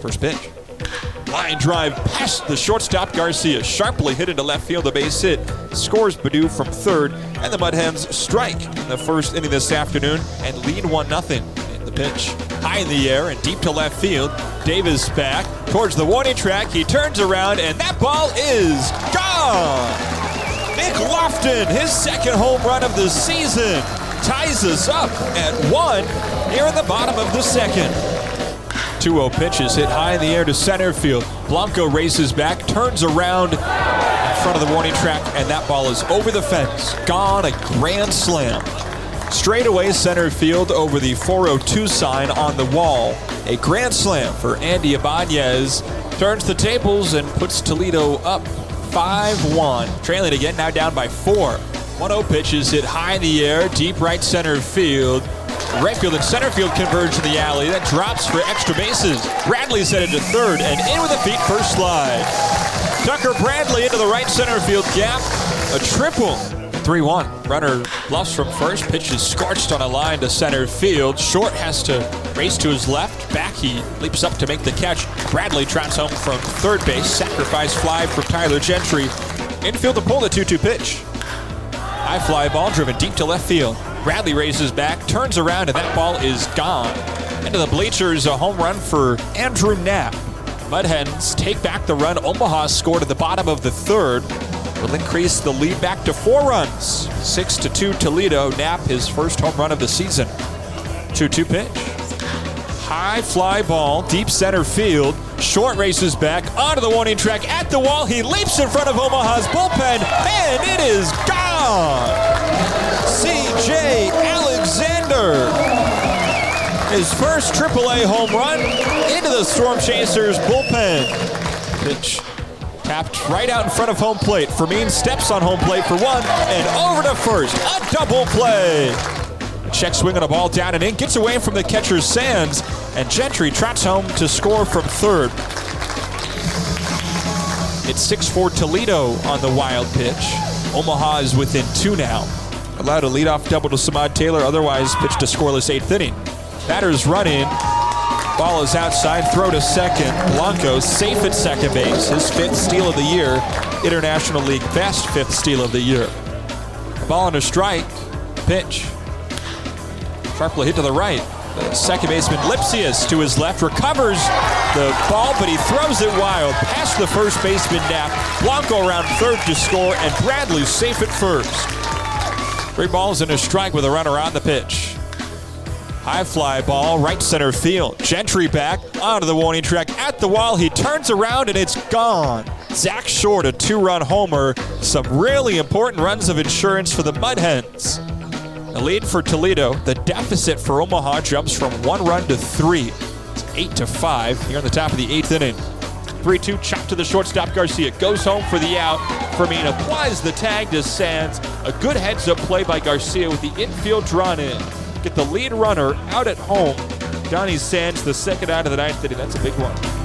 First pitch. Line drive past the shortstop Garcia. Sharply hit into left field. The base hit. Scores Baddoo from third. And the Mud Hens strike in the first inning this afternoon and lead 1 0 in the pitch. High in the air and deep to left field. Davis back towards the warning track. He turns around and that ball is gone. Nick Loftin, his second home run of the season, ties us up at one here in the bottom of the second. 2 0 pitches hit high in the air to center field. Blanco races back, turns around in front of the warning track, and that ball is over the fence. Gone, a grand slam. Straight away center field over the 402 sign on the wall. A grand slam for Andy Ibanez. Turns the tables and puts Toledo up 5 1. Trailing again, now down by 4. 1 0 pitches hit high in the air, deep right center field. Right field and center field converge to the alley. That drops for extra bases. Bradley's headed to third and in with a feet first slide. Tucker Bradley into the right center field gap. A triple. 3 1. Runner bluffs from first. Pitch is scorched on a line to center field. Short has to race to his left. Back he leaps up to make the catch. Bradley trots home from third base. Sacrifice fly from Tyler Gentry. Infield to pull the 2 2 pitch. High fly ball driven deep to left field. Bradley raises back, turns around, and that ball is gone. Into the bleachers, a home run for Andrew Knapp. Mud Hens take back the run Omaha scored at the bottom of the third. Will increase the lead back to four runs. Six to two Toledo. Knapp his first home run of the season. 2-2 pitch. High fly ball, deep center field. Short races back onto the warning track at the wall. He leaps in front of Omaha's bullpen, and it is gone. C.J. Alexander. His first AAA home run into the Storm Chasers bullpen. Pitch tapped right out in front of home plate. Fermin steps on home plate for one and over to first. A double play. Check swing on a ball down and in. Gets away from the catcher's Sands. And Gentry trots home to score from third. It's 6 4 Toledo on the wild pitch. Omaha is within two now. Allowed a leadoff double to Samad Taylor, otherwise pitched a scoreless eighth inning. Batters run in. Ball is outside, throw to second. Blanco safe at second base. His fifth steal of the year. International League best fifth steal of the year. Ball on a strike. Pitch. Sharply hit to the right. The second baseman Lipcius to his left recovers the ball, but he throws it wild past the first baseman Knapp. Blanco around third to score, and Bradley safe at first. Three balls and a strike with a runner on the pitch. High fly ball, right center field. Gentry back onto the warning track at the wall. He turns around and it's gone. Zack Short, a two run homer. Some really important runs of insurance for the Mud Hens. The lead for Toledo. The deficit for Omaha jumps from one run to three. It's eight to five here on the top of the eighth inning. 3 2 chop to the shortstop Garcia. Goes home for the out. Fermin applies the tag to Sands. A good heads up play by Garcia with the infield drawn in. Get the lead runner out at home. Johnny Sands, the second out of the ninth inning. That's a big one.